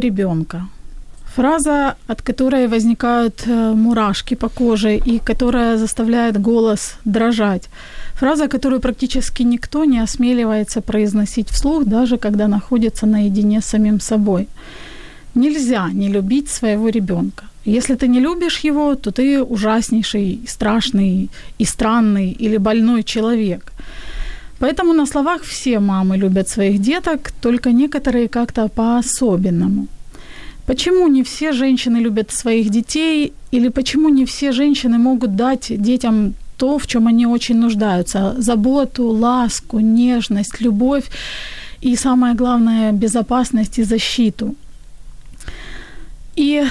Ребенка. Фраза, от которой возникают э, мурашки по коже и которая заставляет голос дрожать. Фраза, которую практически никто не осмеливается произносить вслух, даже когда находится наедине с самим собой. Нельзя не любить своего ребенка. Если ты не любишь его, то ты ужаснейший, страшный и странный или больной человек. Поэтому на словах все мамы любят своих деток, только некоторые как-то по-особенному. Почему не все женщины любят своих детей, или почему не все женщины могут дать детям то, в чем они очень нуждаются? Заботу, ласку, нежность, любовь и, самое главное, безопасность и защиту. И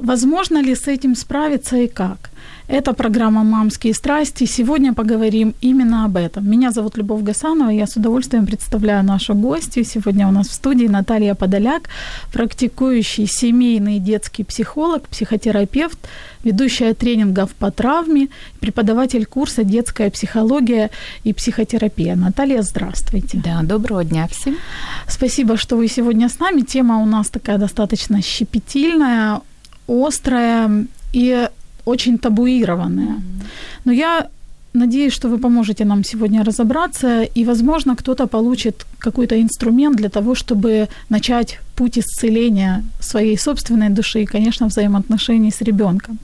возможно ли с этим справиться и как? Это программа «Мамские страсти». Сегодня поговорим именно об этом. Меня зовут Любовь Гасанова, я с удовольствием представляю нашу гостью. Сегодня у нас в студии Наталья Подоляк, практикующий семейный детский психолог, психотерапевт, ведущая тренингов по травме, преподаватель курса «Детская психология и психотерапия». Наталья, здравствуйте. Да, доброго дня всем. Спасибо, что вы сегодня с нами. Тема у нас такая достаточно щепетильная, острая и очень табуированная. Но я надеюсь, что вы поможете нам сегодня разобраться, и, возможно, кто-то получит какой-то инструмент для того, чтобы начать путь исцеления своей собственной души и, конечно, взаимоотношений с ребенком.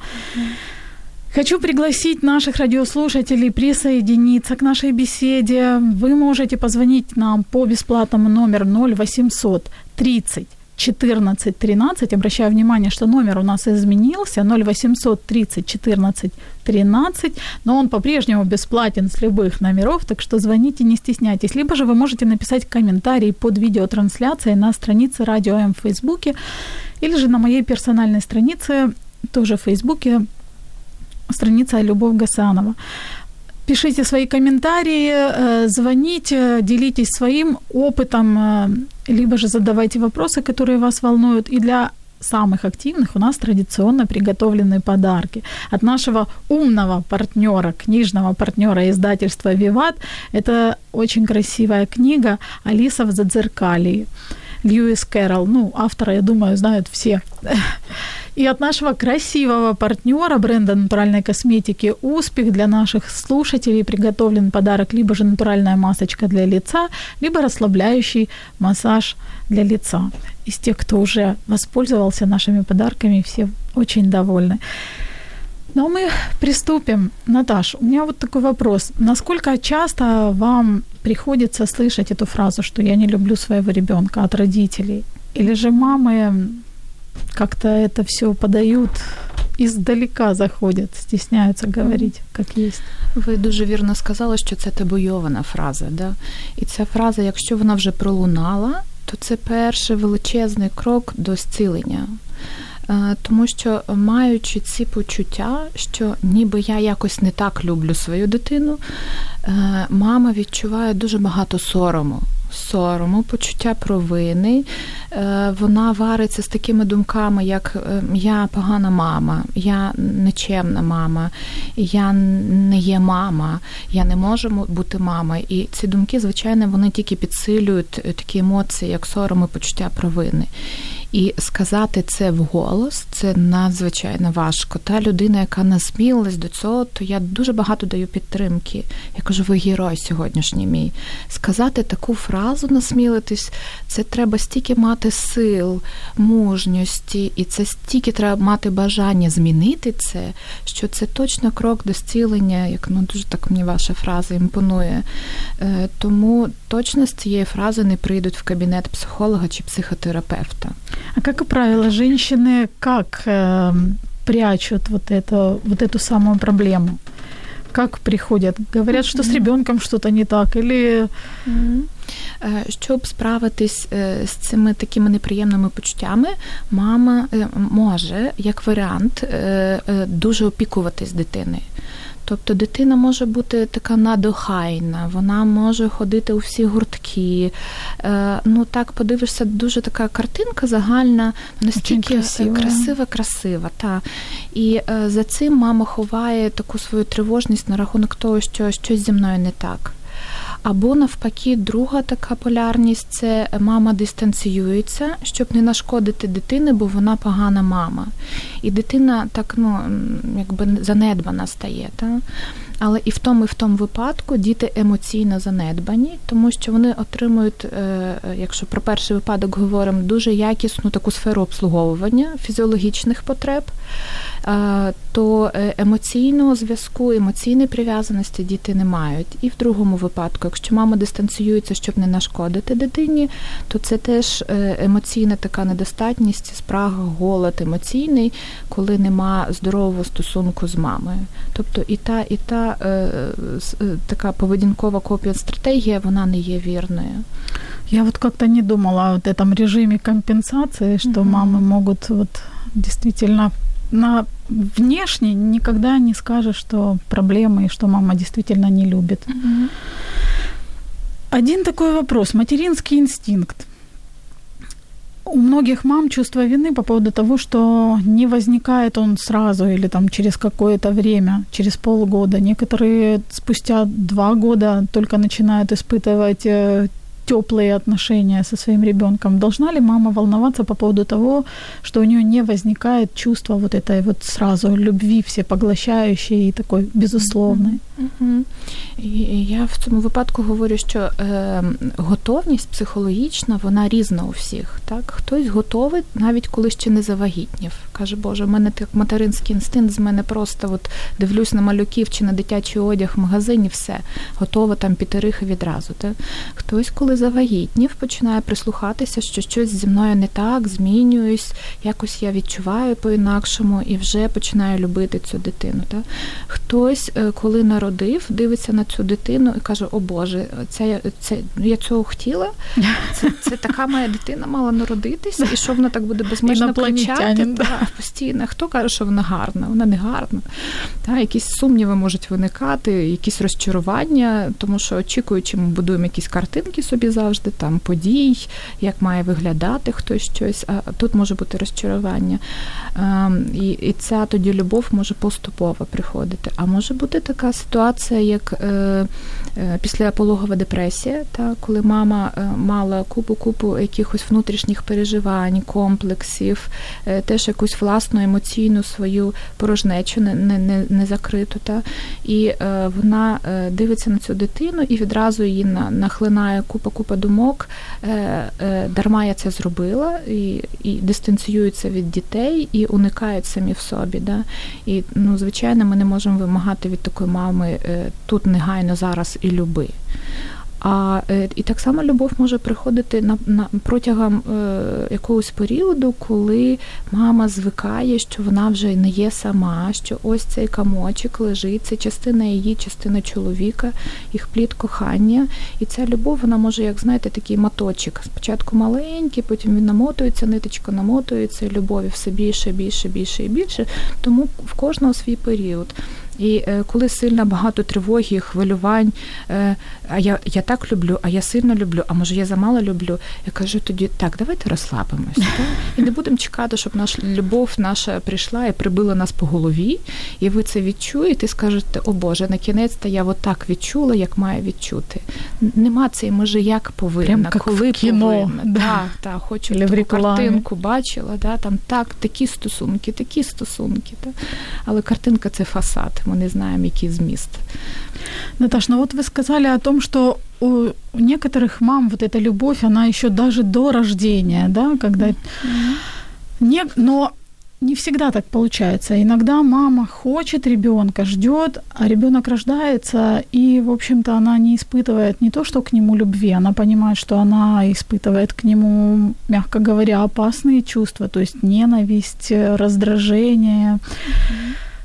Хочу пригласить наших радиослушателей присоединиться к нашей беседе. Вы можете позвонить нам по бесплатному номеру 0800 30 14 13. Обращаю внимание, что номер у нас изменился 0800 30 14 13, но он по-прежнему бесплатен с любых номеров, так что звоните, не стесняйтесь. Либо же вы можете написать комментарий под видеотрансляцией на странице Радио М в Фейсбуке или же на моей персональной странице, тоже в Фейсбуке, страница Любовь Гасанова. Пишите свои комментарии, э, звоните, делитесь своим опытом, э, либо же задавайте вопросы, которые вас волнуют. И для самых активных у нас традиционно приготовлены подарки. От нашего умного партнера, книжного партнера издательства «Виват» это очень красивая книга «Алиса в Задзеркалии». Льюис Кэрролл, ну, автора, я думаю, знают все. И от нашего красивого партнера бренда натуральной косметики «Успех» для наших слушателей приготовлен подарок либо же натуральная масочка для лица, либо расслабляющий массаж для лица. Из тех, кто уже воспользовался нашими подарками, все очень довольны. Но мы приступим. Наташ, у меня вот такой вопрос. Насколько часто вам приходится слышать эту фразу, что я не люблю своего ребенка от родителей? Или же мамы как-то это все подают Іздаліка заходять, стісняються говорити, як є. Ви дуже вірно сказали, що це табуйована фраза. Да? І ця фраза, якщо вона вже пролунала, то це перший величезний крок до зцілення. Тому що маючи ці почуття, що ніби я якось не так люблю свою дитину, мама відчуває дуже багато сорому сорому, почуття провини. Е, вона вариться з такими думками, як е, я погана мама, я нечемна мама, я не є мама, я не можу бути мамою. І ці думки, звичайно, вони тільки підсилюють е, такі емоції, як сором і почуття провини. І сказати це вголос це надзвичайно важко. Та людина, яка насмілилась до цього, то я дуже багато даю підтримки. Я кажу, ви герой сьогоднішній мій. Сказати таку фразу, насмілитись, це треба стільки мати сил, мужності, і це стільки треба мати бажання змінити це, що це точно крок до зцілення, як ну дуже так мені ваша фраза імпонує. Е, тому точно з цієї фрази не прийдуть в кабінет психолога чи психотерапевта. А как правило, женщины как э, прячут вот, это, вот эту самую проблему? Как приходят? Говорят, що з ребенком щось не так, или... Щоб справитись з цими такими неприємними почуттями, мама може, як варіант, дуже опікуватись дитиною. Тобто дитина може бути така надохайна, вона може ходити у всі гуртки. Е, ну так подивишся, дуже така картинка загальна, настільки красива, красива, красива. Та. І е, за цим мама ховає таку свою тривожність на рахунок того, що щось зі мною не так. Або навпаки, друга така полярність це мама дистанціюється, щоб не нашкодити дитини, бо вона погана мама. І дитина так ну, якби занедбана стає. Та? Але і в тому, і в тому випадку діти емоційно занедбані, тому що вони отримують, е, якщо про перший випадок говоримо, дуже якісну таку сферу обслуговування фізіологічних потреб, е, то е, емоційного зв'язку, емоційної прив'язаності діти не мають. І в другому випадку, якщо мама дистанціюється, щоб не нашкодити дитині, то це теж емоційна така недостатність, спрага, голод емоційний, коли нема здорового стосунку з мамою. Тобто і та, і та. Э, э, така поведінкова копія стратегія, вона не є вірною. Я вот как-то не думала о вот этом режиме компенсации, что угу. мамы могут вот действительно на внешне никогда не скажешь, что проблемы и что мама действительно не любит. Угу. Один такой вопрос. Материнский инстинкт. У многих мам чувство вины по поводу того, что не возникает он сразу или там через какое-то время, через полгода. Некоторые спустя два года только начинают испытывать э, теплые отношения со своим ребенком, должна ли мама волноваться по поводу того, что у нее не возникает чувство вот этой вот сразу любви всепоглощающей и такой безусловной? Я в цьому випадку говорю, що е, готовність психологічна вона різна у всіх. Так, хтось готовий, навіть коли ще не завагітнів. Каже, Боже, в мене так материнський інстинкт з мене просто от дивлюсь на малюків чи на дитячий одяг в магазині, все готова там пітериха відразу. Так? Хтось, коли завагітнів, починає прислухатися, що щось зі мною не так, змінююсь, якось я відчуваю по-інакшому і вже починаю любити цю дитину. Так? Хтось, е, коли народив, дивиться на цю дитину і каже: О Боже, це, це я цього хотіла. Це це така моя дитина мала народитись, і що вона так буде безмежно кричати та, постійно. Хто каже, що вона гарна? Вона не гарна. Та, Якісь сумніви можуть виникати, якісь розчарування, тому що очікуючи, ми будуємо якісь картинки собі собі завжди там подій, як має виглядати хтось щось, а тут може бути розчарування. Ем, і і ця тоді любов може поступово приходити. А може бути така ситуація, як е, е, післяпологова депресія, та, коли мама е, мала купу-купу якихось внутрішніх переживань, комплексів, е, теж якусь власну емоційну свою порожнечу не не, не закриту. Та, І е, вона е, дивиться на цю дитину і відразу її нахлинає купа купа думок, дарма я це зробила, і і дистанціюються від дітей і уникають самі в собі. Да? І, ну, звичайно, ми не можемо вимагати від такої мами е, тут негайно зараз і люби. А е, і так само любов може приходити на, на протягом е, якогось періоду, коли мама звикає, що вона вже не є сама, що ось цей камочок лежить, це частина її, частина чоловіка, їх плід кохання. І ця любов, вона може, як знаєте, такий моточок. Спочатку маленький, потім він намотується, ниточка намотується, і любові все більше, більше, більше і більше. Тому в кожного свій період. І е, коли сильно багато тривоги, хвилювань, е, а я я так люблю, а я сильно люблю, а може я замало люблю, я кажу тоді, так, давайте розслабимося. Так? І не будемо чекати, щоб наша любов наша прийшла і прибила нас по голові, і ви це відчуєте і скажете, о Боже, на кінець я отак відчула, як має відчути. Нема цієї межі, як повинна, Прям коли кіно. повинна. Да. Так, так, хочу таку картинку бачила, да, там так, такі стосунки, такі стосунки. Да. Але картинка це фасад, ми не знаємо, який зміст. Наташ, ну вот вы сказали о том, что у некоторых мам вот эта любовь, она еще даже до рождения, да, когда... Не, но не всегда так получается. Иногда мама хочет ребенка, ждет, а ребенок рождается, и, в общем-то, она не испытывает не то, что к нему любви, она понимает, что она испытывает к нему, мягко говоря, опасные чувства, то есть ненависть, раздражение.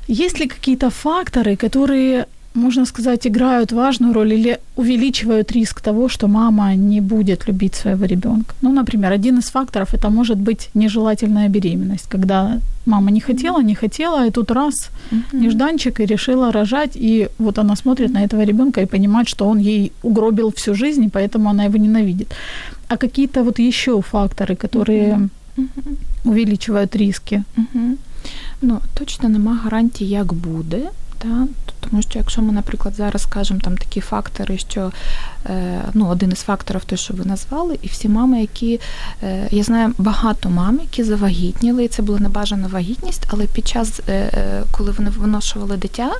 Есть ли какие-то факторы, которые можно сказать, играют важную роль или увеличивают риск того, что мама не будет любить своего ребенка. Ну, например, один из факторов это может быть нежелательная беременность, когда мама не хотела, не хотела, и тут раз нежданчик и решила рожать, и вот она смотрит на этого ребенка и понимает, что он ей угробил всю жизнь, и поэтому она его ненавидит. А какие-то вот еще факторы, которые увеличивают риски? Ну, точно нема гарантії, як буде. Та? Тому що якщо ми, наприклад, зараз скажемо там такі фактори, що ну, один із факторів, те, що ви назвали, і всі мами, які я знаю багато мам, які завагітніли, і це була небажана вагітність, але під час, коли вони виношували дитя,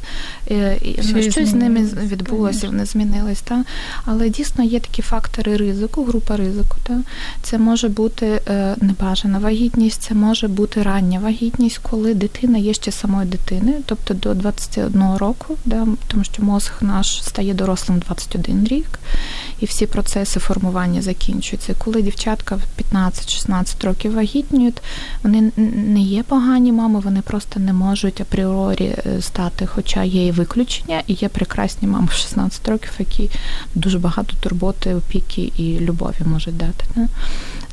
ну, щось з ними відбулося, вони змінились. Та? Але дійсно є такі фактори ризику, група ризику. Та? Це може бути небажана вагітність, це може бути рання вагітність, коли дитина є ще самою дитиною, тобто до 21 року, да, тому що мозг наш стає дорослим 21 рік, і всі процеси формування закінчуються. Коли дівчатка в 15-16 років вагітнюють, вони не є погані мами, вони просто не можуть апріорі стати, хоча є і виключення, і є прекрасні мами в 16 років, які дуже багато турботи, опіки і любові можуть дати. Да?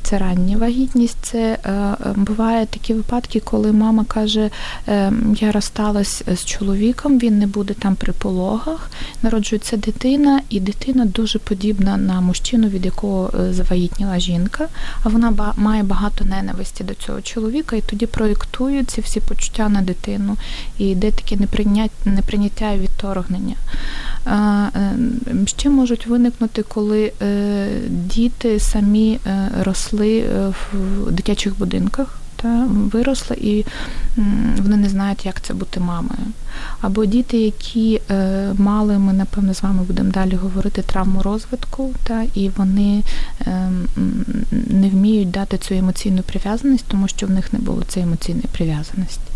Це рання вагітність. Це е, буває такі випадки, коли мама каже: е, я розсталась з чоловіком, він не буде там при пологах, народжується дитина, і дитина дуже подібна на мужчину, від якого завагітніла жінка, а вона має багато ненависті до цього чоловіка, і тоді проєктуються всі почуття на дитину, і йде таке неприйняття і відторгнення. Ще можуть виникнути, коли діти самі росли в дитячих будинках. Та виросли і вони не знають, як це бути мамою. Або діти, які е, мали, ми напевно з вами будемо далі говорити, травму розвитку, та і вони е, не вміють дати цю емоційну прив'язаність, тому що в них не було цієї емоційної прив'язаності.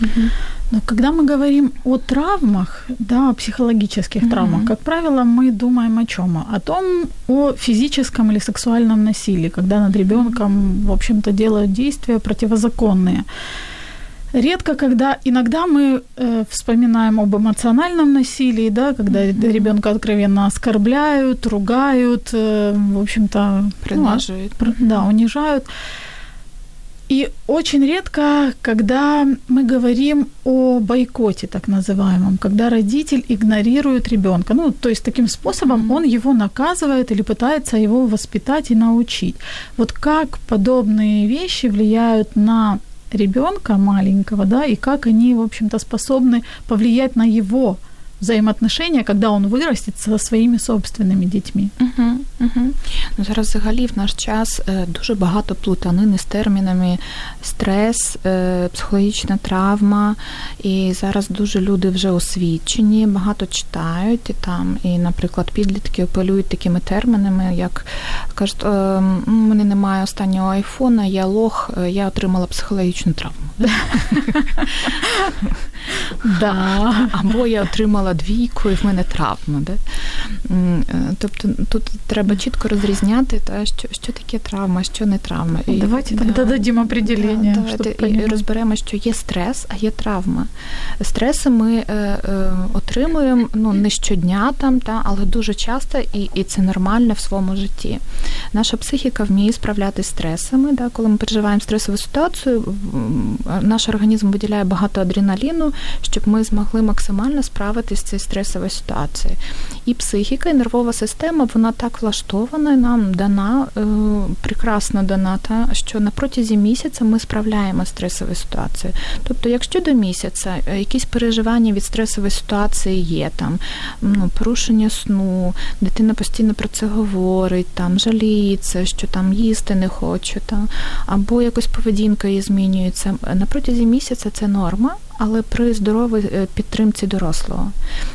Угу. Но когда мы говорим о травмах, да, о психологических mm-hmm. травмах, как правило, мы думаем о чем? О том, о физическом или сексуальном насилии, когда над ребенком, в общем-то, делают действия противозаконные. Редко, когда иногда мы э, вспоминаем об эмоциональном насилии, да, когда mm-hmm. ребенка откровенно оскорбляют, ругают, э, в общем-то, принижают, ну, да, унижают. И очень редко, когда мы говорим о бойкоте, так называемом, когда родитель игнорирует ребенка. Ну, то есть таким способом он его наказывает или пытается его воспитать и научить. Вот как подобные вещи влияют на ребенка маленького, да, и как они, в общем-то, способны повлиять на его взаємоотношення, коли він виростить зі своїми собственними дітьми. Угу, угу. Ну, Зараз взагалі в наш час дуже багато плутанини з термінами стрес, психологічна травма. І зараз дуже люди вже освічені, багато читають і там, і, наприклад, підлітки апелюють такими термінами, як кажуть, у мене немає останнього айфона, я лох, я отримала психологічну травму. Да. Або я отримала двійку, і в мене травма. Да? Тобто тут треба чітко розрізняти, та, що що таке травма, що не травма. І, Давайте да, тогда дадим определення. Да, давайте і розберемо, що є стрес, а є травма. Стреси ми е, е, отримуємо ну, не щодня, там, та, але дуже часто, і і це нормально в своєму житті. Наша психіка вміє справлятися з стресами. Да, Коли ми переживаємо стресову ситуацію, наш організм виділяє багато адреналіну, щоб ми змогли максимально справитися з цією стресовою ситуацією. І психіка, і нервова система, вона так влаштована, нам дана, е, прекрасно дана, та, що на протязі місяця ми справляємо стресовою ситуацією. Тобто, якщо до місяця е, якісь переживання від стресової ситуації є, там, ну, порушення сну, дитина постійно про це говорить, там, жаліється, що там їсти не хоче, та, або якось поведінка її змінюється. На протязі місяця це норма але при здоровій е, підтримці дорослого.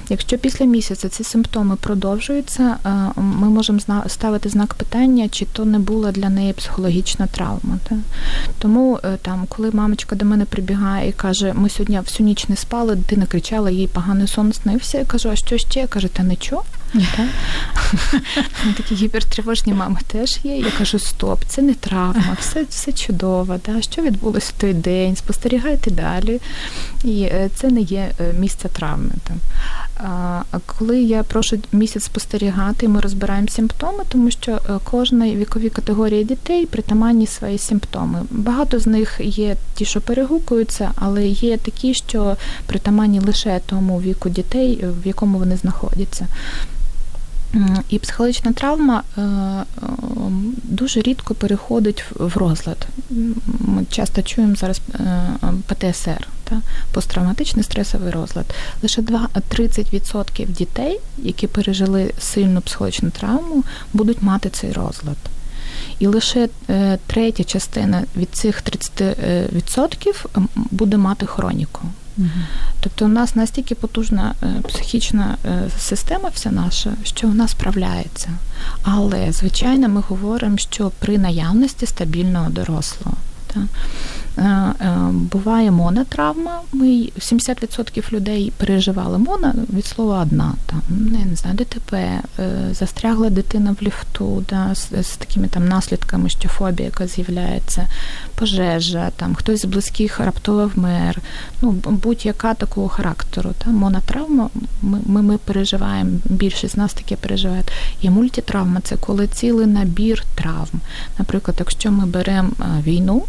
Якщо після місяця ці симптоми продовжуються, е, ми можемо ставити знак питання, чи то не була для неї психологічна травма. Тому е, там, коли мамочка до мене прибігає і каже, ми сьогодні всю ніч не спали, дитина кричала, їй поганий сон снився. Я кажу, а що ще? Каже, та нічого. Такі гіпертривожні мами теж є. Я кажу, стоп, це не травма, все все чудово. Да? Що відбулося в той день? Спостерігайте далі. І е, це не є е, місце травми. Там. Коли я прошу місяць спостерігати, ми розбираємо симптоми, тому що е, кожна вікові категорії дітей притаманні свої симптоми. Багато з них є ті, що перегукуються, але є такі, що притаманні лише тому віку дітей, в якому вони знаходяться. І психологічна травма е, е, дуже рідко переходить в розлад. Ми часто чуємо зараз е, ПТСР, та, посттравматичний стресовий розлад. Лише 30% дітей, які пережили сильну психологічну травму, будуть мати цей розлад. І лише третя частина від цих 30% буде мати хроніку. Тобто у нас настільки потужна е, психічна е, система, вся наша, що вона справляється. Але, звичайно, ми говоримо, що при наявності стабільного дорослого. Так? Е, е, буває монотравма. Ми 70% людей переживали моно від слова одна. Там не знаю, ДТП, е, застрягла дитина в ліфту, да, з, з такими там наслідками, що фобія, яка з'являється, пожежа, там хтось з близьких раптово вмер. Ну будь-яка такого характеру. Та монотравма ми, ми, ми переживаємо. Більшість з нас таке переживають. Є мультитравма, це коли цілий набір травм. Наприклад, якщо ми беремо війну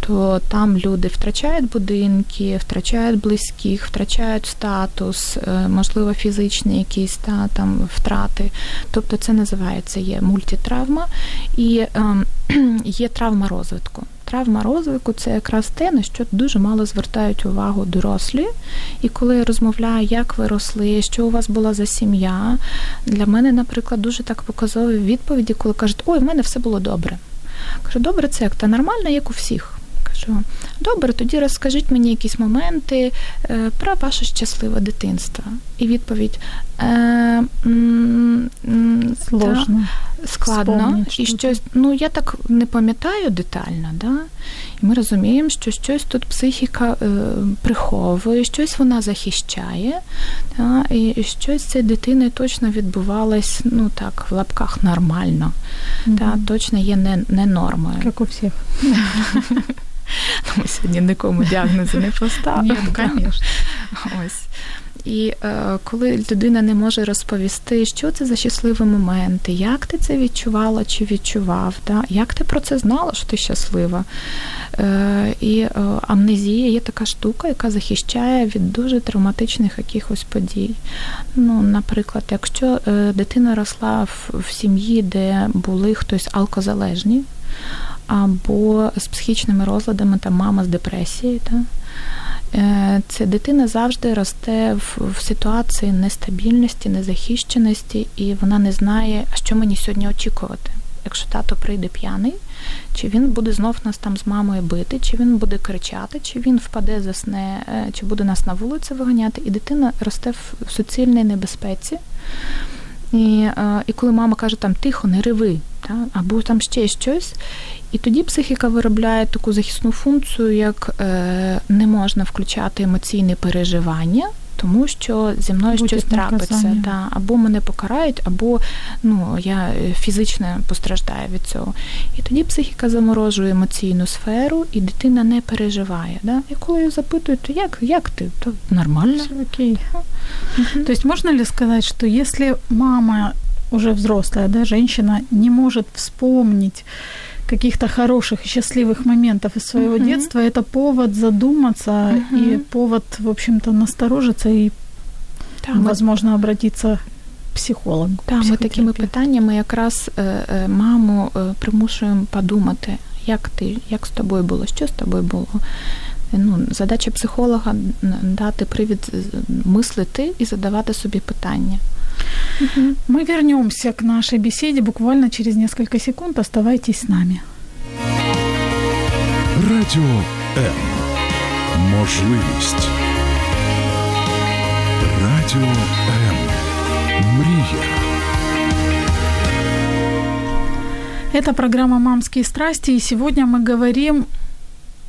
то там люди втрачають будинки, втрачають близьких, втрачають статус, е, можливо, фізичні якісь та, там втрати. Тобто це називається є мультитравма і е, є травма розвитку. Травма розвитку це якраз те, на що дуже мало звертають увагу дорослі. І коли я розмовляю, як ви росли, що у вас була за сім'я, для мене, наприклад, дуже так показові відповіді, коли кажуть, ой, в мене все було добре. Кажу, добре, це як та нормально, як у всіх. Кажу, добре, тоді розкажіть мені якісь моменти е, про ваше щасливе дитинство. І відповідь е, Сложно. Складно. І щось, ну я так не пам'ятаю детально, да? і ми розуміємо, що щось тут психіка е, приховує, щось вона захищає, да? і щось це дитини точно відбувалось, ну так, в лапках нормально. Mm-hmm. Да? Точно є не, не нормою. Як у всіх. Ми сьогодні нікому діагнози не поставимо. Ні, звісно. Ось. І е, коли людина не може розповісти, що це за щасливі моменти, як ти це відчувала чи відчував, да? як ти про це знала, що ти щаслива. Е, І е, амнезія є така штука, яка захищає від дуже травматичних якихось подій. Ну, Наприклад, якщо е, дитина росла в, в сім'ї, де були хтось алкозалежні, або з психічними розладами, там мама з депресією. Та? Е, це дитина завжди росте в, в ситуації нестабільності, незахищеності, і вона не знає, що мені сьогодні очікувати. Якщо тато прийде п'яний, чи він буде знов нас там з мамою бити, чи він буде кричати, чи він впаде, засне, е, чи буде нас на вулиці виганяти, і дитина росте в суцільній небезпеці. І е, і коли мама каже, там тихо, не реви, та? або там ще щось, і тоді психіка виробляє таку захисну функцію, як е, не можна включати емоційне переживання, тому що зі мною Буде щось трапиться. Та, або мене покарають, або ну, я е, фізично постраждаю від цього. І тоді психіка заморожує емоційну сферу, і дитина не переживає. Да? І коли я запитую, то як, як ти? То нормально. Всё окей. То есть можно ли сказать, что если мама уже взрослая, да, женщина не может вспомнить каких-то хороших и счастливых моментов из своего Мгм. детства, это повод задуматься Мгм. и повод, в общем-то, насторожиться и, Та, ми возможно, обратиться к психологу. Та, ми такими психотерапевту. питаннями якраз е, е, маму е, примушуємо подумати, як ти, як з тобою було, що з тобою було. Ну, задача психолога н- дати привід з- мислити і задавати собі питання. Мы вернемся к нашей беседе буквально через несколько секунд. Оставайтесь с нами. Радіо М. Можливість. Радіо М. Мрія. Это программа «Мамские страсти», и сегодня мы говорим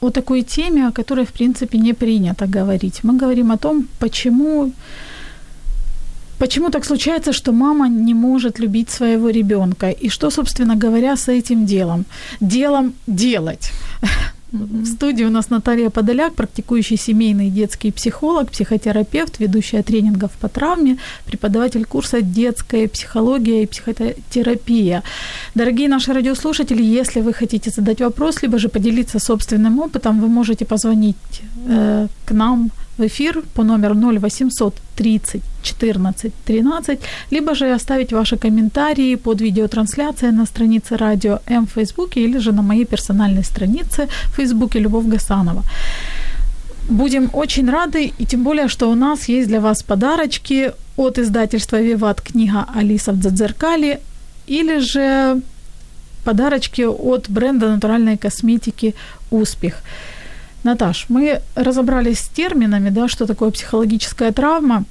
о такой теме, о которой, в принципе, не принято говорить. Мы говорим о том, почему, почему так случается, что мама не может любить своего ребенка, и что, собственно говоря, с этим делом, делом делать. В студии у нас Наталья Подоляк, практикующий семейный и детский психолог, психотерапевт, ведущая тренингов по травме, преподаватель курса «Детская психология и психотерапия». Дорогие наши радиослушатели, если вы хотите задать вопрос, либо же поделиться собственным опытом, вы можете позвонить э, к нам в эфир по номеру 0800 30 14 13, либо же оставить ваши комментарии под видеотрансляцией на странице радио М в Фейсбуке или же на моей персональной странице в Фейсбуке Любовь Гасанова. Будем очень рады, и тем более, что у нас есть для вас подарочки от издательства «Виват» книга «Алиса в Дзадзеркале» или же подарочки от бренда натуральной косметики «Успех». Наташ, мы разобрались с терминами, да, что такое психологическая травма.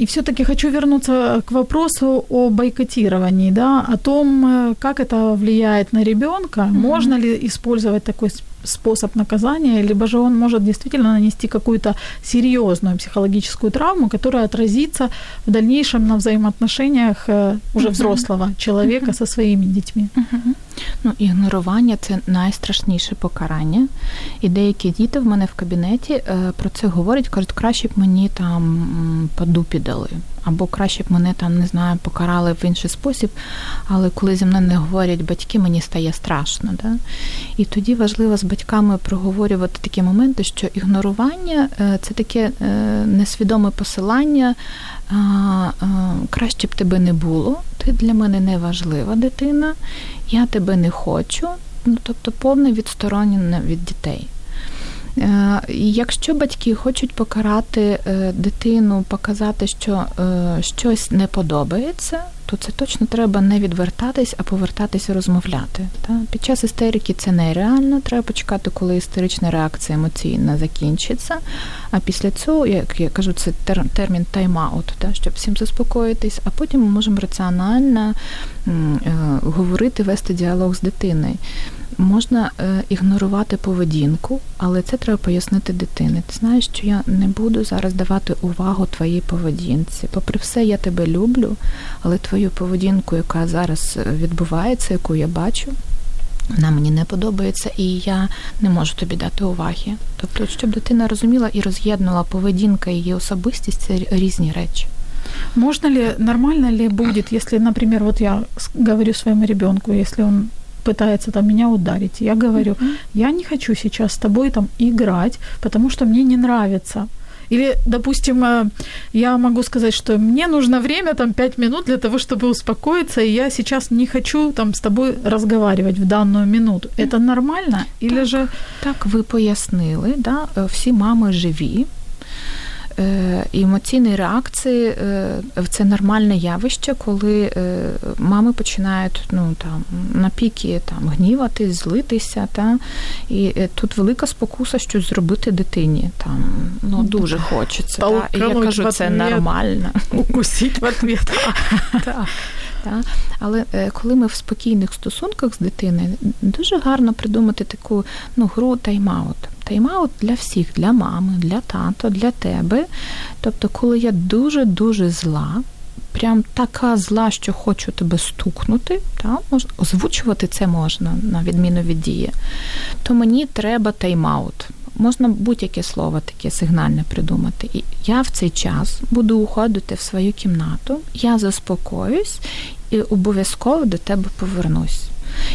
И все-таки хочу вернуться к вопросу о бойкотировании, да, о том, э, как это влияет на ребенка, mm-hmm. можно ли использовать такой способ наказания, либо же он может действительно нанести какую-то серьезную психологическую травму, которая отразится в дальнейшем на взаимоотношениях э, уже Мгм. взрослого человека со своими детьми. Мгм. Ну, ігнорування це найстрашніше покарання. І деякі діти в мене в кабінеті е, про це говорять, кажуть, краще б мені там по дупі дали. Або краще б мене там, не знаю, покарали в інший спосіб, але коли зі мною не говорять батьки, мені стає страшно. Да? І тоді важливо з батьками проговорювати такі моменти, що ігнорування е, це таке е, несвідоме посилання. А, а, Краще б тебе не було, ти для мене не важлива дитина, я тебе не хочу. Ну, тобто повне відсторонення від дітей. Е, якщо батьки хочуть покарати е, дитину, показати, що е, щось не подобається, то це точно треба не відвертатись, а повертатися розмовляти. Та? Під час істерики це нереально, треба почекати, коли істерична реакція емоційна закінчиться. А після цього, як я кажу, це термін тайм-аут, та? щоб всім заспокоїтись, а потім ми можемо раціонально е, говорити, вести діалог з дитиною. Можна е, ігнорувати поведінку, але це треба пояснити дитині. Ти знаєш, що я не буду зараз давати увагу твоїй поведінці. Попри все, я тебе люблю, але твою поведінку, яка зараз е, відбувається, яку я бачу, вона мені не подобається, і я не можу тобі дати уваги. Тобто, щоб дитина розуміла і роз'єднала поведінка і її особистість, це різні речі. Можно ли, нормально ли будет, если, например, вот я говорю своему ребенку, если он пытается там меня ударить, я говорю, я не хочу сейчас с тобой там играть, потому что мне не нравится. Или, допустим, э, я могу сказать, что мне нужно время, там, 5 минут для того, чтобы успокоиться, и я сейчас не хочу там с тобой разговаривать в данную минуту. Это нормально? Или Так. же Так, ви пояснили, да? е, всі мами живі. Е, І емоційні реакції е, це нормальне явище, коли е, мами починають ну, там, на піки там, гніватись, злитися. Та? І тут велика спокуса щось зробити дитині. Там, ну, дуже хочеться. Та? І я кажу, це нормально. Укусіть в ответ? Та? Але е, коли ми в спокійних стосунках з дитиною, дуже гарно придумати таку ну, гру тайм-аут. Тайм-аут для всіх, для мами, для тата, для тебе. Тобто, коли я дуже-дуже зла, прям така зла, що хочу тебе стукнути, та, можна, озвучувати це можна, на відміну від дії, то мені треба тайм-аут. Можна будь-яке слово таке сигнальне придумати. І я в цей час буду уходити в свою кімнату, я заспокоюсь і обов'язково до тебе повернусь.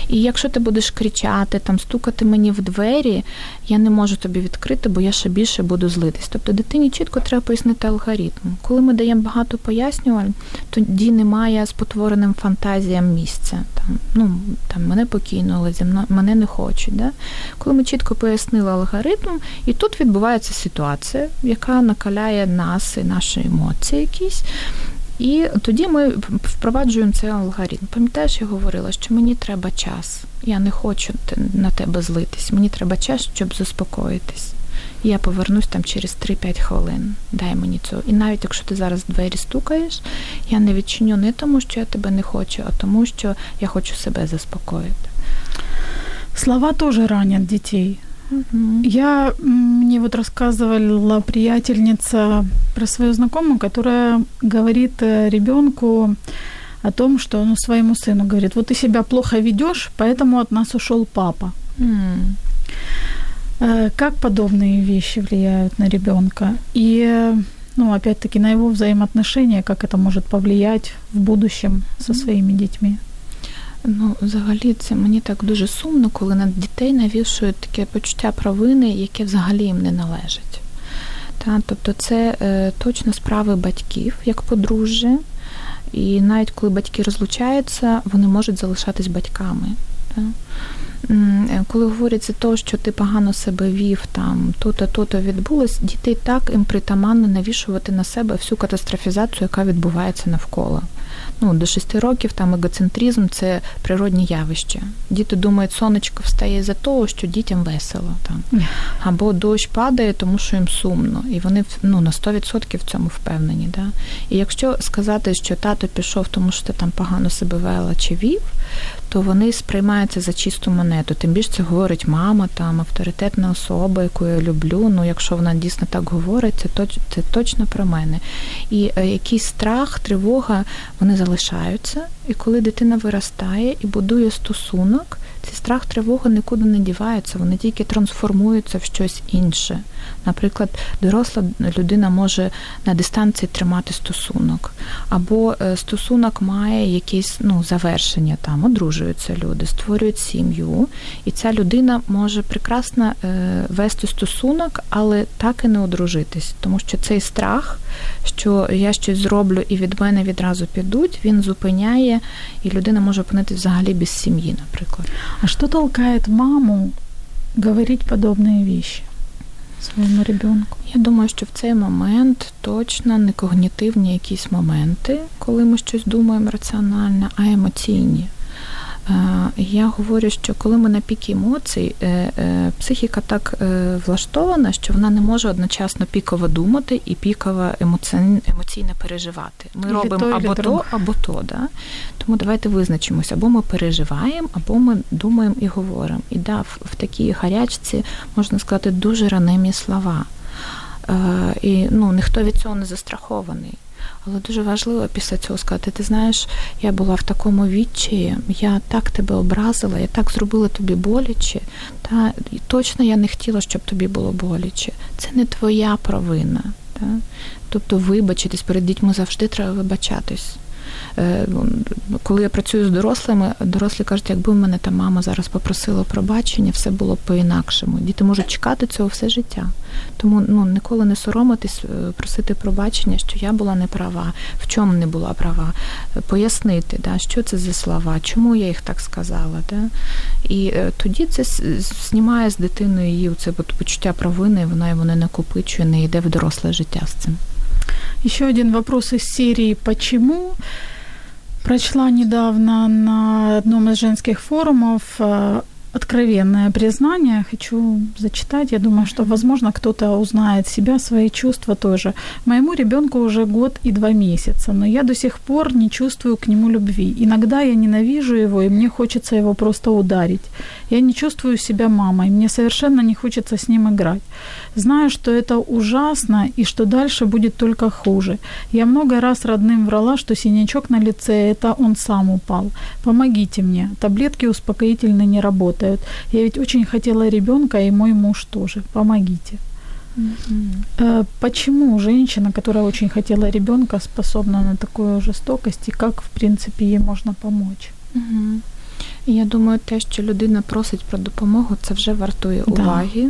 І якщо ти будеш кричати, там стукати мені в двері, я не можу тобі відкрити, бо я ще більше буду злитись. Тобто дитині чітко треба пояснити алгоритм. Коли ми даємо багато пояснювань, тоді немає спотвореним фантазіям місця. Там, ну, там Мене покинули, зі мною, мене не хочуть. Да? Коли ми чітко пояснили алгоритм, і тут відбувається ситуація, яка накаляє нас і наші емоції якісь. І тоді ми впроваджуємо цей алгоритм. Пам'ятаєш, я говорила, що мені треба час. Я не хочу на тебе злитись. Мені треба час, щоб заспокоїтись. Я повернусь там через 3-5 хвилин. Дай мені цього. І навіть якщо ти зараз двері стукаєш, я не відчиню не тому, що я тебе не хочу, а тому, що я хочу себе заспокоїти. Слова тоже ранят детей. Я, мне вот рассказывала приятельница про свою знакомую, которая говорит э, ребенку о том, что ну, своему сыну говорит, вот ты себя плохо ведешь, поэтому от нас ушел папа. Mm. Как подобные вещи влияют на ребенка? И, ну, опять-таки, на его взаимоотношения, как это может повлиять в будущем со своими детьми? Ну, взагалі, це мені так дуже сумно, коли на дітей навішують таке почуття провини, яке взагалі їм не належить. Та, Тобто це е, точно справи батьків як подружжя, і навіть коли батьки розлучаються, вони можуть залишатись батьками. Та. Е, коли говориться то, що ти погано себе вів, там то-то, то-то відбулось, дітей так їм притаманно навішувати на себе всю катастрофізацію, яка відбувається навколо ну, до 6 років там егоцентризм це природні явище. Діти думають, сонечко встає за того, що дітям весело там. Або дощ падає, тому що їм сумно. І вони ну, на 100% в цьому впевнені. Да? І якщо сказати, що тато пішов, тому що ти там погано себе вела чи вів, то вони сприймаються за чисту монету. Тим більше це говорить мама, там авторитетна особа, яку я люблю. Ну, якщо вона дійсно так говорить, це точ, це точно про мене. І е, якийсь страх, тривога, вони залишаються. І коли дитина виростає і будує стосунок, цей страх, тривога нікуди не діваються, вони тільки трансформуються в щось інше. Наприклад, доросла людина може на дистанції тримати стосунок, або е, стосунок має якесь ну, завершення, там одружуються люди, створюють сім'ю, і ця людина може прекрасно е, вести стосунок, але так і не одружитись, тому що цей страх, що я щось зроблю і від мене відразу підуть, він зупиняє, і людина може опинитися взагалі без сім'ї, наприклад. А що толкає маму говорити подобні вещи? своєму ребенку? Я думаю, що в цей момент точно не когнітивні якісь моменти, коли ми щось думаємо раціонально, а емоційні. Е, я говорю, що коли ми на пікі емоцій, е, е, психіка так влаштована, що вона не може одночасно піково думати і піково емоційно переживати. Ми і робимо то, або то, або то. Да? Тому давайте визначимося, або ми переживаємо, або ми думаємо і говоримо. І да, в такій гарячці можна сказати дуже ранимі слова. І ну, ніхто від цього не застрахований. Але дуже важливо після цього сказати: ти знаєш, я була в такому відчаї, я так тебе образила, я так зробила тобі боляче, та і точно я не хотіла, щоб тобі було боляче. Це не твоя провина. Та? Тобто, вибачитись перед дітьми завжди треба вибачатись. Е, коли я працюю з дорослими, дорослі кажуть, якби в мене та мама зараз попросила пробачення, все було б по-інакшому. Діти можуть чекати цього все життя. Тому ну ніколи не соромитись, е, просити пробачення, що я була не права, в чому не була права, пояснити, да, що це за слова, чому я їх так сказала. Да? І е, тоді це знімає з дитиною її це почуття провини, вона його не накопичує, не йде в доросле життя з цим. Еще один вопрос из серии «Почему?» Прочла недавно на одном из женских форумов э, откровенное признание хочу зачитать. Я думаю, что, возможно, кто-то узнает себя, свои чувства тоже. Моему ребенку уже год и два месяца, но я до сих пор не чувствую к нему любви. Иногда я ненавижу его, и мне хочется его просто ударить. Я не чувствую себя мамой, мне совершенно не хочется с ним играть. Знаю, что это ужасно и что дальше будет только хуже. Я много раз родным врала, что синячок на лице – это он сам упал. Помогите мне. Таблетки успокоительные не работают. Я ведь очень хотела ребенка, и мой муж тоже. Помогите. Mm-hmm. Почему женщина, которая очень хотела ребенка, способна на такую жестокость, и как, в принципе, ей можно помочь? Mm-hmm. Я думаю, те, що людина просить про допомогу, це вже вартує да. уваги.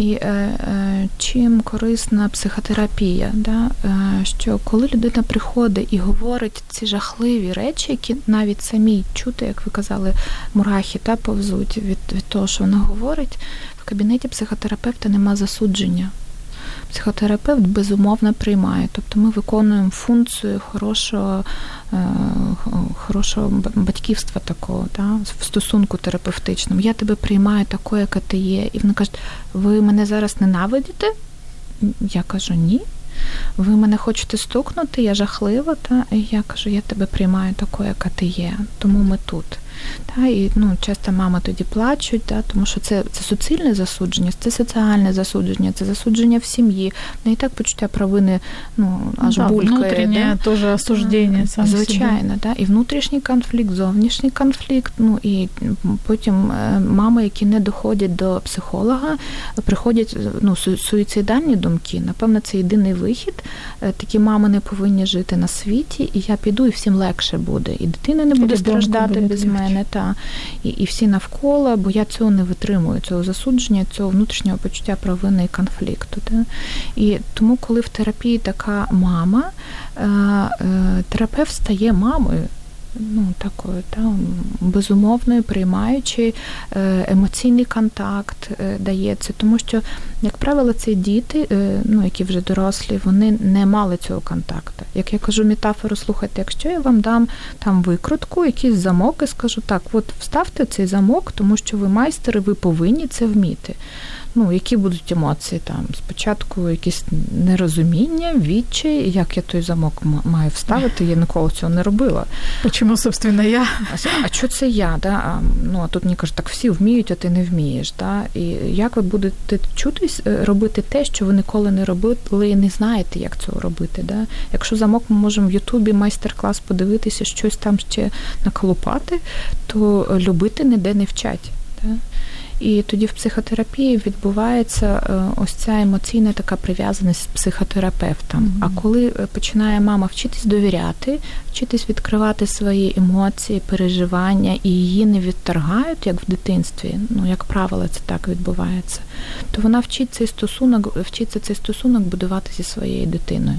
І е, е, чим корисна психотерапія, да? е, що коли людина приходить і говорить ці жахливі речі, які навіть самі чути, як ви казали, мурахи та повзуть від, від того, що вона говорить, в кабінеті психотерапевта нема засудження психотерапевт безумовно приймає. Тобто ми виконуємо функцію хорошого е, хорошого батьківства такого, да, в стосунку терапевтичному. Я тебе приймаю такою, яка ти є. І вони кажуть, ви мене зараз ненавидите? Я кажу, ні. Ви мене хочете стукнути, я жахлива, та і я кажу, я тебе приймаю такою, яка ти є, тому ми тут. Та, І ну, часто мами тоді плачуть, та, тому що це це суцільне засудження, це соціальне засудження, це засудження в сім'ї. Не і так почуття провини ну, аж да, булькає. Да? теж осуждення. Сам Звичайно, да? і внутрішній конфлікт, зовнішній конфлікт. Ну і потім е, мами, які не доходять до психолога, приходять ну, суїцидальні думки. Напевно, це єдиний вихід. Е, такі мами не повинні жити на світі, і я піду, і всім легше буде. І дитина не буде страждати без мене, та і і всі навколо, бо я цього не витримую, цього засудження, цього внутрішнього почуття провини і конфлікту. Та? І тому, коли в терапії така мама, е, е, терапевт стає мамою ну, такою та, безумовною, приймаючи е, емоційний контакт е, дається. Тому що, як правило, ці діти, е, ну, які вже дорослі, вони не мали цього контакту. Як я кажу метафору, слухайте, якщо я вам дам там викрутку, якийсь замок, і скажу, так, от вставте цей замок, тому що ви майстери, ви повинні це вміти ну, які будуть емоції там. Спочатку якісь нерозуміння, відчай, як я той замок маю вставити, я ніколи цього не робила. Чому, собственно, я? А, що це я? Да? А, ну, а тут мені кажуть, так всі вміють, а ти не вмієш. Да? І як ви будете чутись, е, робити те, що ви ніколи не робили і не знаєте, як цього робити? Да? Якщо замок ми можемо в Ютубі майстер-клас подивитися, щось там ще наколупати, то любити ніде не вчать. Да? І тоді в психотерапії відбувається е, ось ця емоційна така прив'язаність з психотерапевтом. Mm-hmm. А коли е, починає мама вчитись довіряти, вчитись відкривати свої емоції, переживання і її не відторгають, як в дитинстві, ну як правило, це так відбувається, то вона вчить цей стосунок, вчиться цей стосунок будувати зі своєю дитиною.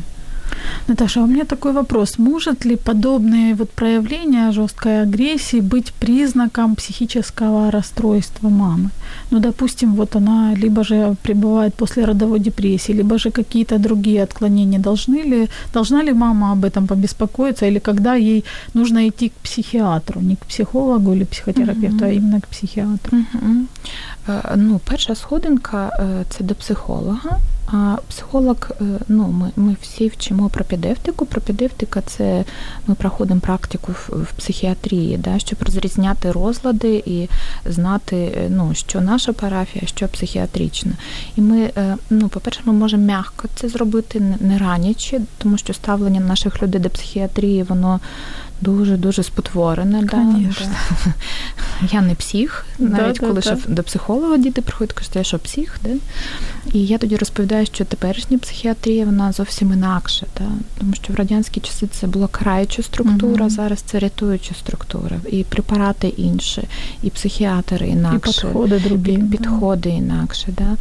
Наташа, а у меня такой вопрос. Может ли подобные вот проявления жесткой агрессии быть признаком психического расстройства мамы? Ну, допустим, вот она либо же пребывает после родовой депрессии, либо же какие-то другие отклонения. Должны ли, должна ли мама об этом побеспокоиться или когда ей нужно идти к психиатру, не к психологу или психотерапевту, mm-hmm. а именно к психиатру? Mm-hmm. Ну, перша сходинка це до психолога. А психолог, ну, ми ми всі вчимо пропедевтику. Пропедевтика це ми проходимо практику в, в психіатрії, да, щоб розрізняти розлади і знати, ну, що наша парафія, що психіатрична. І ми, ну, по-перше, ми можемо м'яко це зробити, не ранячи, тому що ставлення наших людей до психіатрії, воно Дуже дуже спотворене. Да, Я не псих, навіть да, коли да, до психолога діти приходять, кажуть, я що псих, да? і я тоді розповідаю, що теперішня психіатрія вона зовсім інакша, да? тому що в радянські часи це була караюча структура, угу. зараз це рятуюча структура, і препарати інші, і психіатри інакше, і підходи другі. підходи інакше. Да?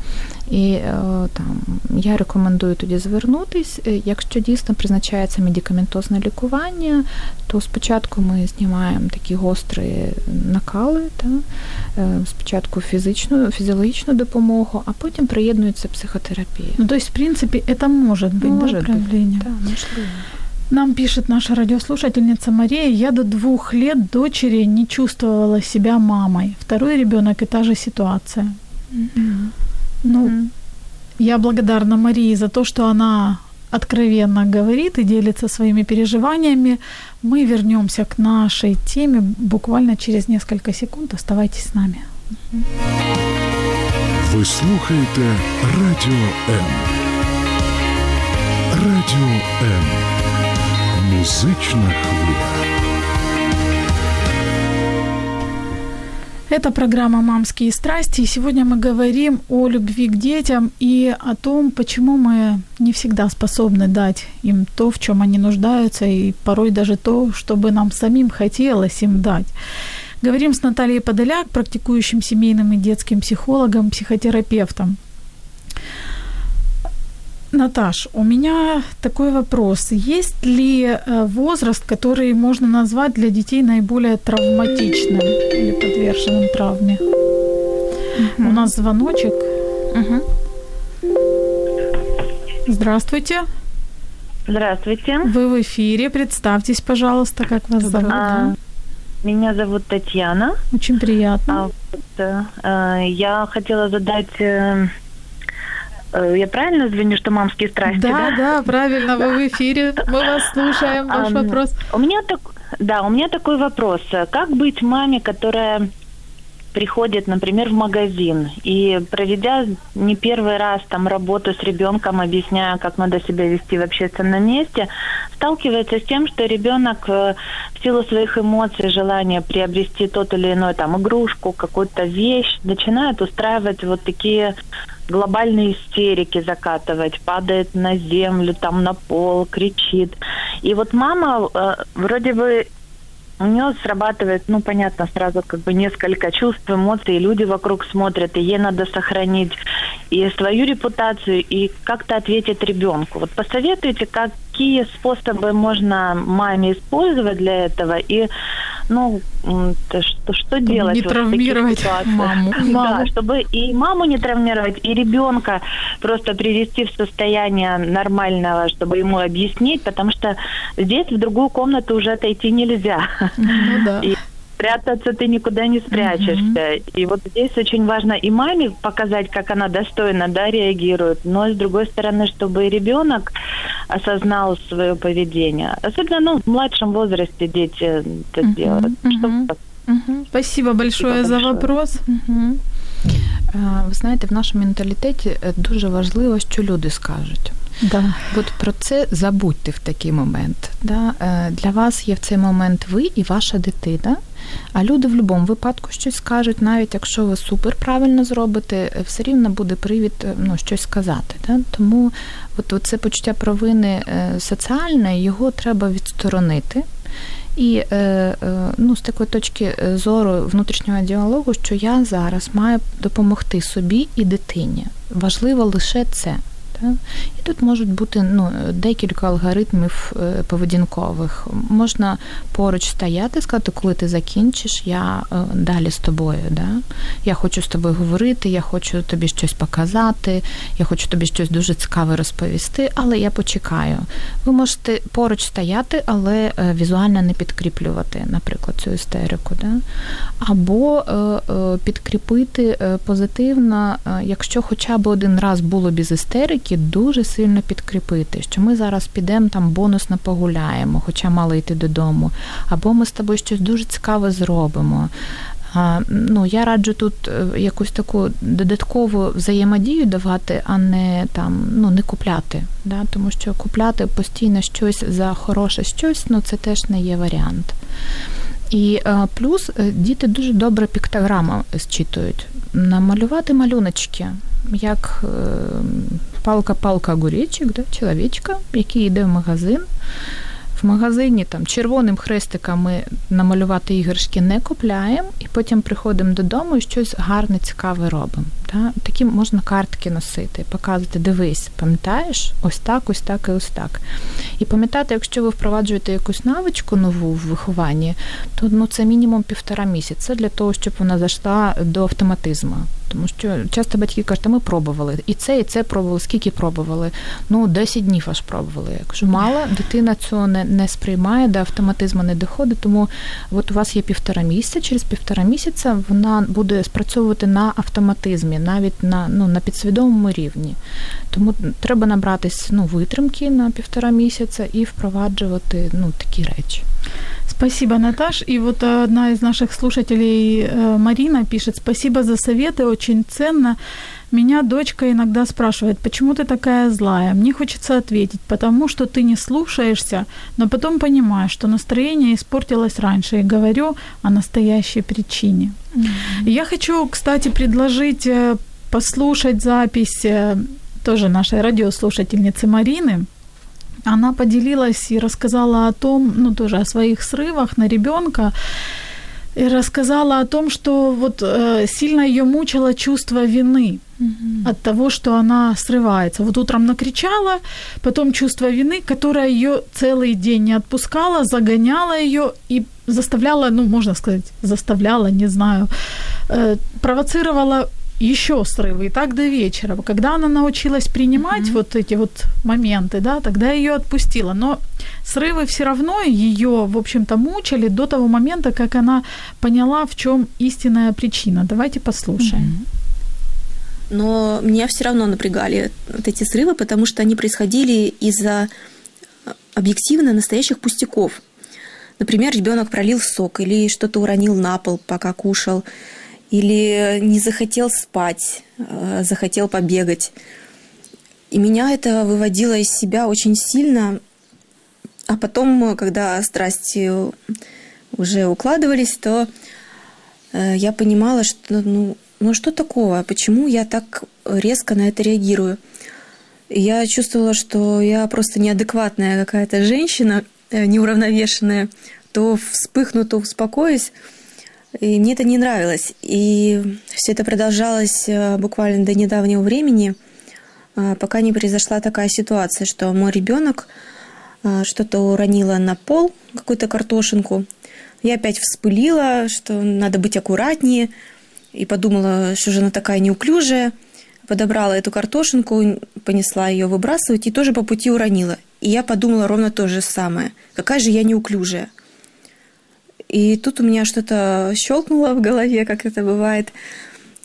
І е, там я рекомендую тоді звернутись. Е, якщо дійсно призначається медикаментозне лікування, то спочатку ми знімаємо такі гострі накали, та, е, спочатку фізичну, фізіологічну допомогу, а потім приєднується психотерапія. Ну, тобто, в принципі, це може бути може да, проявлення? Так, можливо. Нам пишет наша радиослушательница Мария, я до двух лет дочери не чувствовала себя мамой. Второй ребенок и та же ситуация. Mm-hmm. Ну, mm-hmm. я благодарна Марии за то, что она откровенно говорит и делится своими переживаниями. Мы вернемся к нашей теме буквально через несколько секунд. Оставайтесь с нами. Ви слухаєте Радіо М. Радіо М. Музична хвиля. Это программа «Мамские страсти», и сегодня мы говорим о любви к детям и о том, почему мы не всегда способны дать им то, в чем они нуждаются, и порой даже то, что бы нам самим хотелось им дать. Говорим с Натальей Подоляк, практикующим семейным и детским психологом, психотерапевтом. Наташ, у меня такой вопрос. Есть ли э, возраст, который можно назвать для детей наиболее травматичным или подверженным травме? Угу. У нас звоночек. Угу. Здравствуйте. Здравствуйте. Вы в эфире. Представьтесь, пожалуйста, как вас зовут. А, меня зовут Татьяна. Очень приятно. А, вот, а, я хотела задать э, Э, я правильно звоню, что мамские страсти? Да, да, да правильно, вы в эфире, мы вас слушаем, ваш вопрос. У меня так, да, у меня такой вопрос. Как быть маме, которая приходит, например, в магазин и проведя не первый раз там работу с ребенком, объясняя, как надо себя вести в общественном месте, сталкивается с тем, что ребенок э, в силу своих эмоций, желания приобрести тот или иной там игрушку, какую-то вещь, начинает устраивать вот такие глобальные истерики закатывать, падает на землю, там на пол, кричит. И вот мама э, вроде бы у нее срабатывает, ну, понятно, сразу как бы несколько чувств, эмоций, люди вокруг смотрят, и ей надо сохранить и свою репутацию, и как-то ответить ребенку. Вот посоветуйте, какие способы можно маме использовать для этого, и ну, что, что делать? Не травмировать маму. Да, чтобы и маму не травмировать, и ребенка просто привести в состояние нормального, чтобы ему объяснить, потому что здесь в другую комнату уже отойти нельзя. Ну да. И прятаться ты никуда не спрячешься. Mm-hmm. И вот здесь очень важно и маме показать, как она достойно да, реагирует, но с другой стороны, чтобы и ребенок осознал свое поведение. Особенно ну, в младшем возрасте дети это mm-hmm. делают. Mm-hmm. Mm-hmm. Спасибо большое Спасибо за большое. вопрос. Mm-hmm. Ви знаєте, в нашому менталітеті дуже важливо, що люди скажуть. Да. От про це забудьте в такий момент. Да? Для вас є в цей момент ви і ваша дитина. А люди в будь-якому випадку щось скажуть, навіть якщо ви супер правильно зробите, все рівно буде привід ну, щось сказати. Да? Тому от, це почуття провини соціальне, його треба відсторонити. І е, е, ну, з такої точки зору внутрішнього діалогу, що я зараз маю допомогти собі і дитині. Важливо лише це. І тут можуть бути ну, декілька алгоритмів е, поведінкових. Можна поруч стояти, сказати, коли ти закінчиш, я е, далі з тобою. Да? Я хочу з тобою говорити, я хочу тобі щось показати, я хочу тобі щось дуже цікаве розповісти, але я почекаю. Ви можете поруч стояти, але е, візуально не підкріплювати, наприклад, цю істерику. Да? Або підкріпити позитивно, якщо хоча б один раз було без істерики, дуже сильно підкріпити, що ми зараз підемо там бонусно погуляємо, хоча мали йти додому, або ми з тобою щось дуже цікаве зробимо. Ну, Я раджу тут е, якусь таку додаткову взаємодію давати, а не там ну, не купляти. Да? Тому що купляти постійно щось за хороше щось, ну це теж не є варіант. І е, плюс е, діти дуже добре піктограма зчитують. Намалювати малюночки, як палка-палка огуречик, да, чоловічка, який йде в магазин. В магазині там червоним хрестиком ми намалювати іграшки не купляємо, і потім приходимо додому і щось гарне, цікаве робимо. Та? Такі можна картки носити, показувати, дивись, пам'ятаєш, ось так, ось так і ось так. І пам'ятати, якщо ви впроваджуєте якусь навичку нову в вихованні, то ну, це мінімум півтора місяця для того, щоб вона зайшла до автоматизму. Тому що часто батьки кажуть, ми пробували і це, і це пробували. Скільки пробували? Ну, 10 днів аж пробували. Якщо мало, дитина цього не не сприймає, до автоматизму не доходить. Тому от у вас є півтора місяця. Через півтора місяця вона буде спрацьовувати на автоматизмі, навіть на ну, на підсвідомому рівні. Тому треба набратись ну, витримки на півтора місяця і впроваджувати ну, такі речі. Спасибо, Наташ. И вот одна из наших слушателей, э, Марина, пишет, спасибо за советы, очень ценно. Меня дочка иногда спрашивает, почему ты такая злая? Мне хочется ответить, потому что ты не слушаешься, но потом понимаешь, что настроение испортилось раньше, и говорю о настоящей причине. Mm-hmm. Я хочу, кстати, предложить э, послушать запись э, тоже нашей радиослушательницы Марины, она поделилась и рассказала о том, ну тоже о своих срывах на ребенка, и рассказала о том, что вот э, сильно ее мучило чувство вины mm-hmm. от того, что она срывается. Вот утром накричала, потом чувство вины, которое ее целый день не отпускало, загоняло ее и заставляла, ну можно сказать, заставляла, не знаю, э, провоцировала еще срывы, и так до вечера. Когда она научилась принимать mm-hmm. вот эти вот моменты, да, тогда ее отпустила. Но срывы все равно ее, в общем-то, мучили до того момента, как она поняла, в чем истинная причина. Давайте послушаем. Mm-hmm. Но меня все равно напрягали вот эти срывы, потому что они происходили из-за объективно настоящих пустяков. Например, ребенок пролил сок или что-то уронил на пол, пока кушал или не захотел спать, э, захотел побегать. И меня это выводило из себя очень сильно. А потом, когда страсти уже укладывались, то э, я понимала, что ну, ну что такого, почему я так резко на это реагирую. Я чувствовала, что я просто неадекватная какая-то женщина, э, неуравновешенная, то вспыхну, то успокоюсь. И мне это не нравилось. И все это продолжалось э, буквально до недавнего времени, э, пока не произошла такая ситуация, что мой ребенок э, что-то уронила на пол, какую-то картошинку. Я опять вспылила, что надо быть аккуратнее, и подумала, что же она такая неуклюжая. Подобрала эту картошинку, понесла ее выбрасывать и тоже по пути уронила. И я подумала ровно то же самое. Какая же я неуклюжая. И тут у меня что-то щелкнуло в голове, как это бывает.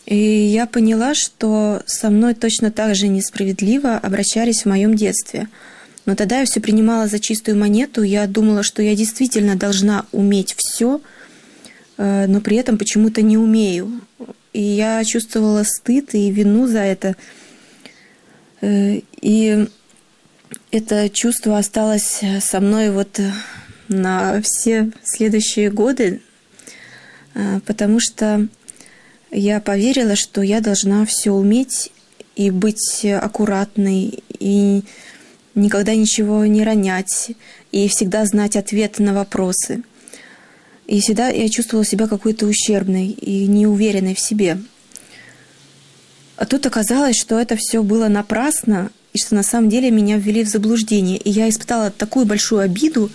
И я поняла, что со мной точно так же несправедливо обращались в моем детстве. Но тогда я все принимала за чистую монету. Я думала, что я действительно должна уметь все, э, но при этом почему-то не умею. И я чувствовала стыд и вину за это. Э, и это чувство осталось со мной вот на все следующие годы, а, потому что я поверила, что я должна все уметь и быть аккуратной, и никогда ничего не ронять, и всегда знать ответы на вопросы. И всегда я чувствовала себя какой-то ущербной и неуверенной в себе. А тут оказалось, что это все было напрасно, и что на самом деле меня ввели в заблуждение. И я испытала такую большую обиду,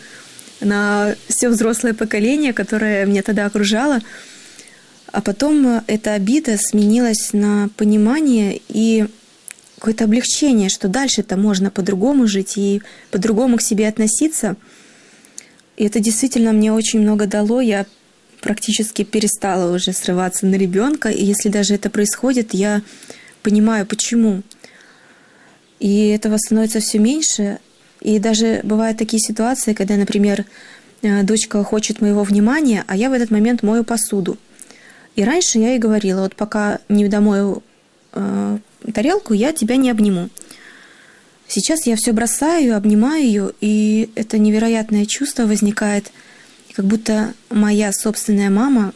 на все взрослое поколение, которое меня тогда окружало. А потом э, эта обида сменилась на понимание и какое-то облегчение, что дальше-то можно по-другому жить и по-другому к себе относиться. И это действительно мне очень много дало. Я практически перестала уже срываться на ребенка. И если даже это происходит, я понимаю, почему. И этого становится все меньше. И даже бывают такие ситуации, когда, например, э, дочка хочет моего внимания, а я в этот момент мою посуду. И раньше я ей говорила, вот пока не домою э, тарелку, я тебя не обниму. Сейчас я все бросаю, обнимаю ее, и это невероятное чувство возникает, как будто моя собственная мама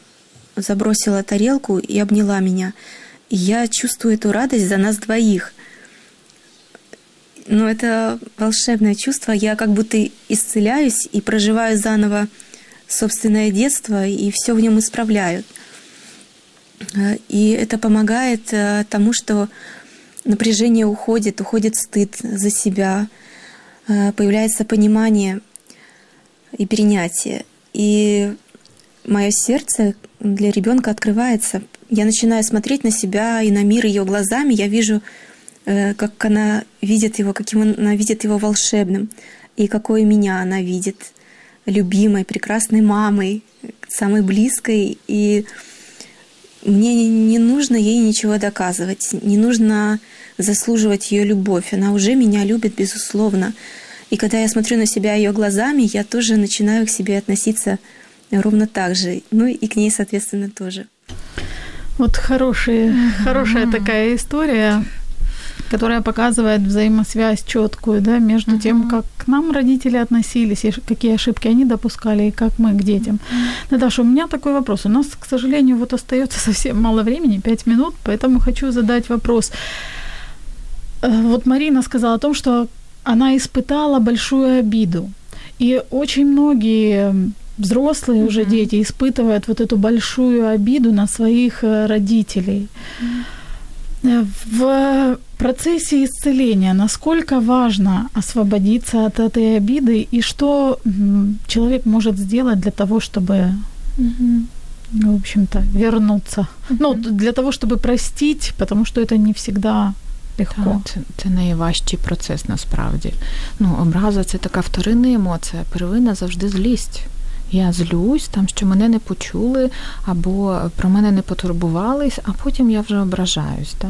забросила тарелку и обняла меня. И я чувствую эту радость за нас двоих – ну, это волшебное чувство. Я как будто исцеляюсь и проживаю заново собственное детство, и все в нем исправляют. И это помогает тому, что напряжение уходит, уходит стыд за себя, появляется понимание и принятие. И мое сердце для ребенка открывается. Я начинаю смотреть на себя и на мир ее глазами. Я вижу, э, как она видит его, каким она видит его волшебным, и какой меня она видит любимой, прекрасной мамой, самой близкой. И мне не нужно ей ничего доказывать, не нужно заслуживать ее любовь. Она уже меня любит, безусловно. И когда я смотрю на себя ее глазами, я тоже начинаю к себе относиться ровно так же. Ну и к ней, соответственно, тоже. Вот mm-hmm. хорошая такая история, которая показывает взаимосвязь четкую, да, между mm-hmm. тем, как к нам родители относились, и какие ошибки они допускали, и как мы к детям. Mm-hmm. Наташа, у меня такой вопрос. У нас, к сожалению, вот остается совсем мало времени, пять минут, поэтому хочу задать вопрос. Э, вот Марина сказала о том, что она испытала большую обиду. И очень многие взрослые mm-hmm. уже дети испытывают вот эту большую обиду на своих э, родителей. Mm-hmm. В процессе исцеления насколько важно освободиться от этой обиды и что человек может сделать для того, чтобы, mm-hmm. в общем-то, вернуться? Mm-hmm. Ну, для того, чтобы простить, потому что это не всегда легко. Так, це, це найважчий процес насправді. Ну, образа це така вторинна емоція, первинна завжди злість. Я злюсь, там, що мене не почули, або про мене не потурбувались, а потім я вже ображаюсь. Да?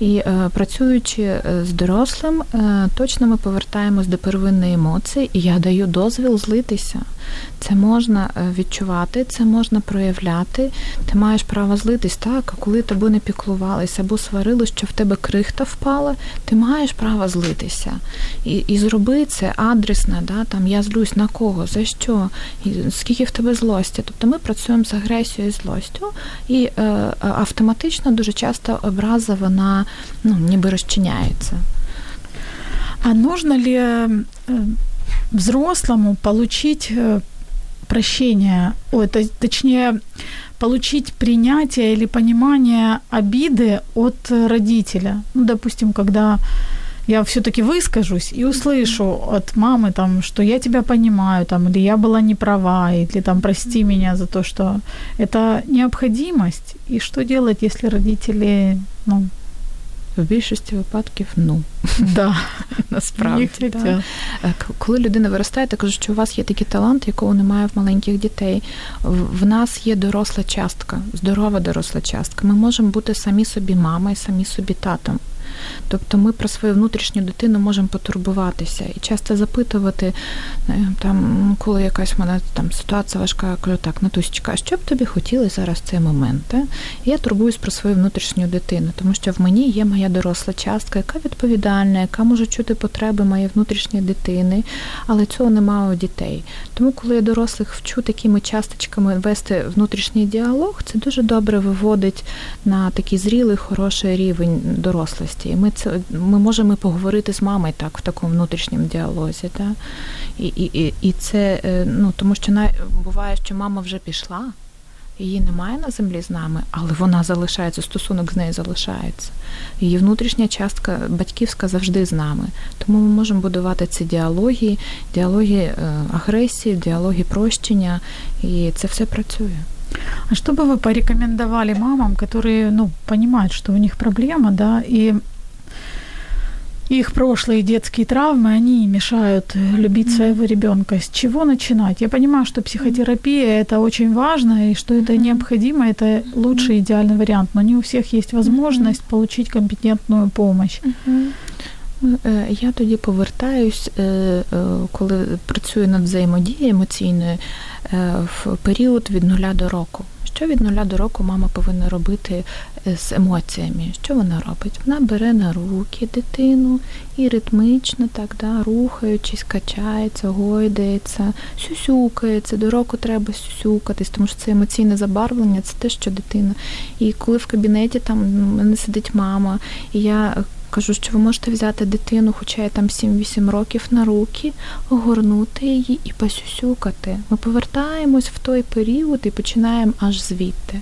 І е, працюючи е, з дорослим, е, точно ми повертаємось до первинної емоції, і я даю дозвіл злитися. Це можна е, відчувати, це можна проявляти. Ти маєш право злитись, так, коли тебе не піклувалися або сварили, що в тебе крихта впала, ти маєш право злитися. І і зроби це адресно, да, там я злюсь на кого, за що, і скільки в тебе злості. Тобто ми працюємо з агресією і злостю, і е, автоматично дуже часто образа вона ну, ніби розчиняється. А нужно ли э, взрослому получить э, прощение, ой, точнее, получить принятие или понимание обиды от родителя. Ну, допустим, когда я все-таки выскажусь и услышу от мамы, там, что я тебя понимаю, там, или я была не права, или там прости меня за то, что это необходимость. И что делать, если родители, ну, в більшості випадків ну. Да. Насправді. Да. Е, коли людина виростає, ти кажуть, що у вас є такий талант, якого немає в маленьких дітей. В нас є доросла частка, здорова доросла частка. Ми можемо бути самі собі мама і самі собі татом. Тобто ми про свою внутрішню дитину можемо потурбуватися і часто запитувати, е, там, коли якась в мене там ситуація важка, я кажу, так, Натусечка, а що б тобі хотіли зараз в цей момент? І я турбуюсь про свою внутрішню дитину, тому що в мені є моя доросла частка, яка відповідальна, яка може чути потреби моєї внутрішньої дитини, але цього немає у дітей. Тому, коли я дорослих вчу такими часточками вести внутрішній діалог, це дуже добре виводить на такий зрілий, хороший рівень дорослості можливості. І ми це ми можемо поговорити з мамою так в такому внутрішньому діалозі. Да? І і, і це е, ну тому, що на, буває, що мама вже пішла, її немає на землі з нами, але вона залишається, стосунок з нею залишається. Її внутрішня частка батьківська завжди з нами. Тому ми можемо будувати ці діалоги, діалоги е, агресії, діалоги прощення, і це все працює. А что бы вы порекомендовали мамам, которые, ну, понимают, что у них проблема, да, и их прошлые детские травмы, они мешают любить своего ребенка. С чего начинать? Я понимаю, что психотерапия это очень важно, и что это необходимо, это лучший идеальный вариант, но не у всех есть возможность получить компетентную помощь. Я тоді повертаюсь, коли працюю над взаємодією емоційною в період від нуля до року. Що від нуля до року мама повинна робити е, з емоціями? Що вона робить? Вона бере на руки дитину і ритмічно, так, да, рухаючись, качається, гойдається, сюсюкається. До року треба сюсюкатись, тому що це емоційне забарвлення, це те, що дитина. І коли в кабінеті там мене сидить мама, і я Кажу, що ви можете взяти дитину, хоча й там 7-8 років на руки, огорнути її і посюсюкати. Ми повертаємось в той період і починаємо аж звідти.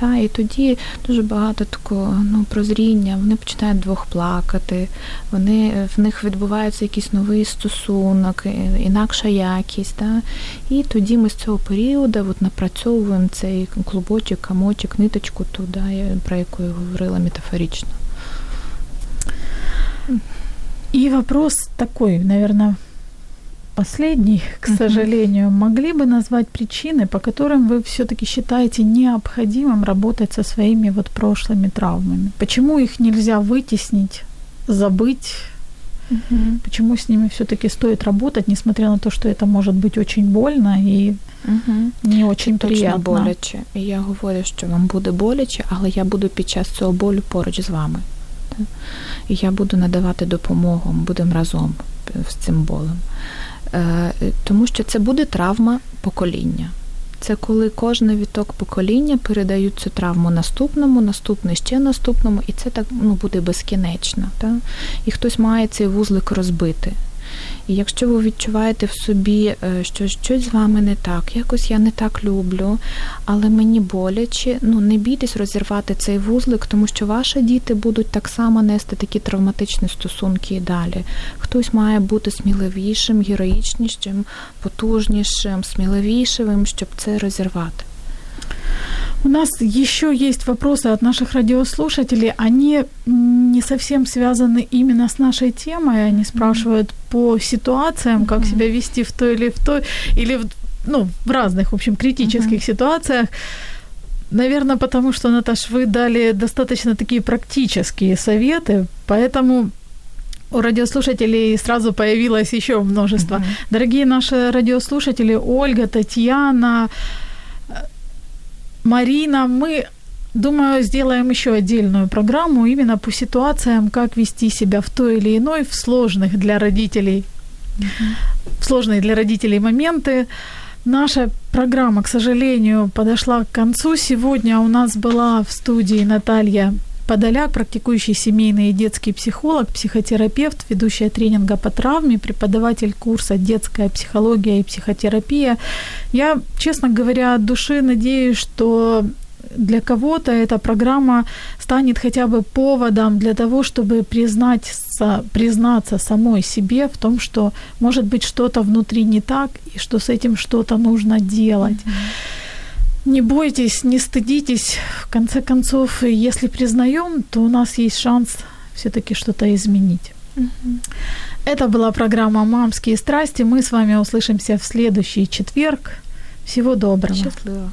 Та, І тоді дуже багато такого ну, прозріння, вони починають двох плакати, вони, в них відбувається якийсь новий стосунок, інакша якість. Та, І тоді ми з цього періоду от, напрацьовуємо цей клубочок, камочок, ниточку туди, про яку я говорила метафорично. И вопрос такой, наверное, последний, к сожалению. Могли бы назвать причины, по которым вы все-таки считаете необходимым работать со своими вот прошлыми травмами? Почему их нельзя вытеснить, забыть? Угу. Почему с ними все-таки стоит работать, несмотря на то, что это может быть очень больно и угу. не очень Точно приємно? боляче. І я говорю, що вам буде боляче, але я буду під час цього болю поруч з вами. І я буду надавати допомогу, будемо разом з цим болем. Е, тому що це буде травма покоління. Це коли кожен віток покоління передають цю травму наступному, наступний ще наступному, і це так ну, буде безкінечно. Та? І хтось має цей вузлик розбити. І якщо ви відчуваєте в собі, е, що щось з вами не так, якось я не так люблю, але мені боляче, ну не бійтесь розірвати цей вузлик, тому що ваші діти будуть так само нести такі травматичні стосунки і далі. Хтось має бути сміливішим, героїчнішим, потужнішим, сміливішим, щоб це розірвати. У нас еще есть вопросы от наших радиослушателей. Они не совсем связаны именно с нашей темой. Они спрашивают по ситуациям, как себя вести в той или в той, или в, ну, в разных, в общем, критических mm-hmm. ситуациях. Наверное, потому что, Наташ, вы дали достаточно такие практические советы, поэтому у радиослушателей сразу появилось еще множество. Mm-hmm. Дорогие наши радиослушатели, Ольга, Татьяна, Марина, мы Думаю, сделаем еще отдельную программу именно по ситуациям, как вести себя в той или иной, в сложных для родителей, в сложные для родителей моменты. Наша программа, к сожалению, подошла к концу. Сегодня у нас была в студии Наталья Подоляк, практикующий семейный и детский психолог, психотерапевт, ведущая тренинга по травме, преподаватель курса «Детская психология и психотерапия». Я, честно говоря, от души надеюсь, что для кого-то эта программа станет хотя бы поводом для того, чтобы признать, признаться самой себе в том, что может быть что-то внутри не так и что с этим что-то нужно делать. Mm-hmm. Не бойтесь, не стыдитесь. В конце концов, если признаем, то у нас есть шанс все-таки что-то изменить. Угу. Это была программа «Мамские страсти». Мы с вами услышимся в следующий четверг. Всего доброго. Счастливо.